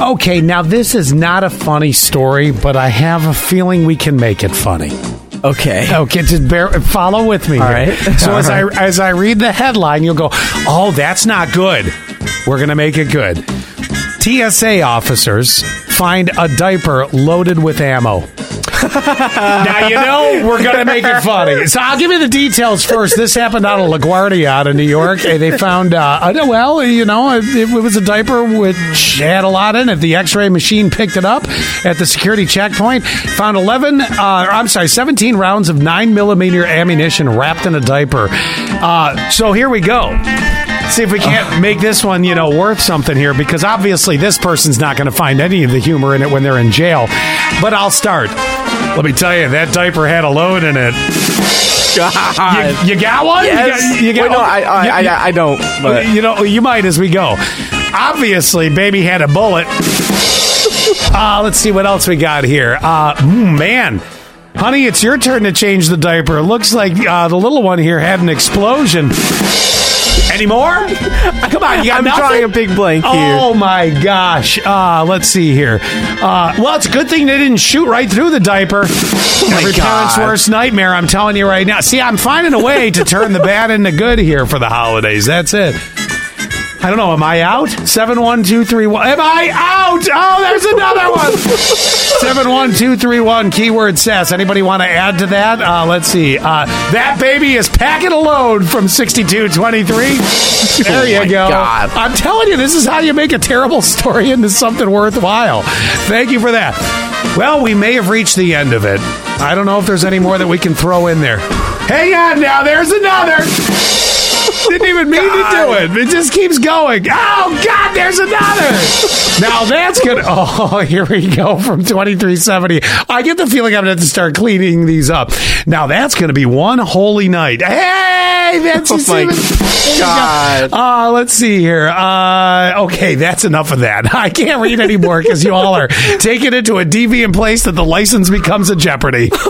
Okay, now this is not a funny story, but I have a feeling we can make it funny. Okay. Okay, just bear, follow with me. All here. right. So All as right. I as I read the headline, you'll go, "Oh, that's not good." We're gonna make it good. TSA officers find a diaper loaded with ammo. Now you know we're gonna make it funny. So I'll give you the details first. This happened out of LaGuardia, out of New York. And they found, uh, uh, well, you know, it, it was a diaper which had a lot in it. The X-ray machine picked it up at the security checkpoint. Found eleven, uh, I'm sorry, seventeen rounds of nine millimeter ammunition wrapped in a diaper. Uh, so here we go. See if we can't make this one, you know, worth something here because obviously this person's not going to find any of the humor in it when they're in jail. But I'll start. Let me tell you, that diaper had a load in it. God. You, you got one? Yes. You got, you got Wait, no, I, I, you, I, I don't. But you know, you might as we go. Obviously, baby had a bullet. Uh, let's see what else we got here. Uh, mm, man. Honey, it's your turn to change the diaper. Looks like uh, the little one here had an explosion. Any more? Come on, you got I'm nothing? drawing a big blank here. Oh my gosh! Uh, let's see here. Uh, well, it's a good thing they didn't shoot right through the diaper. my Every parent's worst nightmare. I'm telling you right now. See, I'm finding a way to turn the bad into good here for the holidays. That's it. I don't know. Am I out? Seven one two three one. Am I out? Oh, there's another one. Seven one two three one. Keyword sass. Anybody want to add to that? Uh, let's see. Uh, that baby is packing a load from sixty two twenty three. There you my go. God. I'm telling you, this is how you make a terrible story into something worthwhile. Thank you for that. Well, we may have reached the end of it. I don't know if there's any more that we can throw in there. Hang on now. There's another. Mean to do it. It just keeps going. Oh God, there's another. Now that's good. Oh, here we go from 2370. I get the feeling I'm gonna have to start cleaning these up. Now that's gonna be one holy night. Hey, that's Oh my even- God. uh, let's see here. Uh, okay, that's enough of that. I can't read anymore because you all are taking it to a deviant place that the license becomes a jeopardy.